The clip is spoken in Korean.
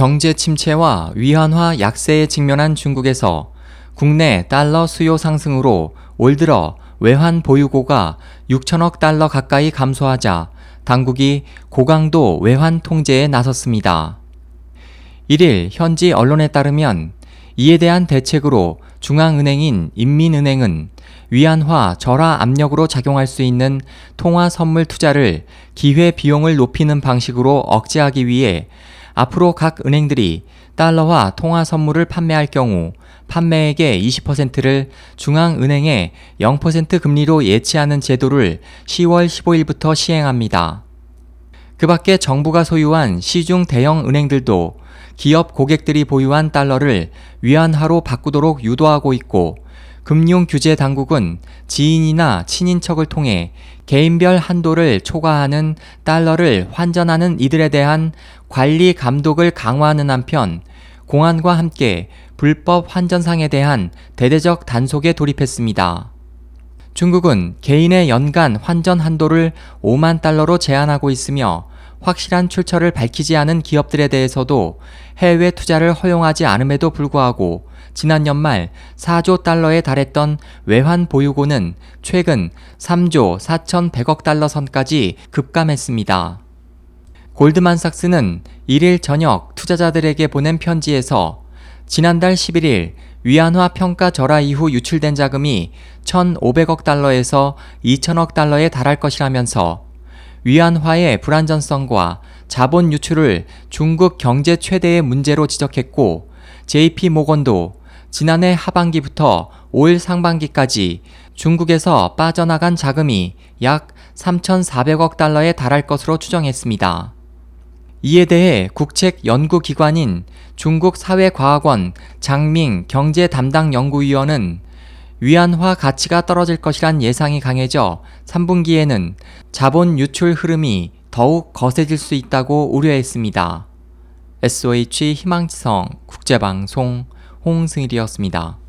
경제 침체와 위안화 약세에 직면한 중국에서 국내 달러 수요 상승으로 올 들어 외환 보유고가 6천억 달러 가까이 감소하자 당국이 고강도 외환 통제에 나섰습니다. 1일 현지 언론에 따르면 이에 대한 대책으로 중앙은행인 인민은행은 위안화 절하 압력으로 작용할 수 있는 통화 선물 투자를 기회 비용을 높이는 방식으로 억제하기 위해 앞으로 각 은행들이 달러화 통화 선물을 판매할 경우 판매액의 20%를 중앙은행에 0% 금리로 예치하는 제도를 10월 15일부터 시행합니다. 그 밖에 정부가 소유한 시중 대형 은행들도 기업 고객들이 보유한 달러를 위안화로 바꾸도록 유도하고 있고 금융 규제 당국은 지인이나 친인척을 통해 개인별 한도를 초과하는 달러를 환전하는 이들에 대한 관리 감독을 강화하는 한편 공안과 함께 불법 환전상에 대한 대대적 단속에 돌입했습니다. 중국은 개인의 연간 환전 한도를 5만 달러로 제한하고 있으며 확실한 출처를 밝히지 않은 기업들에 대해서도 해외 투자를 허용하지 않음에도 불구하고 지난 연말 4조 달러에 달했던 외환 보유고는 최근 3조 4,100억 달러 선까지 급감했습니다. 골드만삭스는 1일 저녁 투자자들에게 보낸 편지에서 지난달 11일 위안화 평가 절하 이후 유출된 자금이 1,500억 달러에서 2,000억 달러에 달할 것이라면서 위안화의 불안전성과 자본 유출을 중국 경제 최대의 문제로 지적했고 JP 모건도 지난해 하반기부터 올 상반기까지 중국에서 빠져나간 자금이 약 3,400억 달러에 달할 것으로 추정했습니다. 이에 대해 국책 연구기관인 중국 사회과학원 장밍 경제 담당 연구위원은 위안화 가치가 떨어질 것이란 예상이 강해져 3분기에는 자본 유출 흐름이 더욱 거세질 수 있다고 우려했습니다. SOH 희망지성 국제방송 홍승일이었습니다.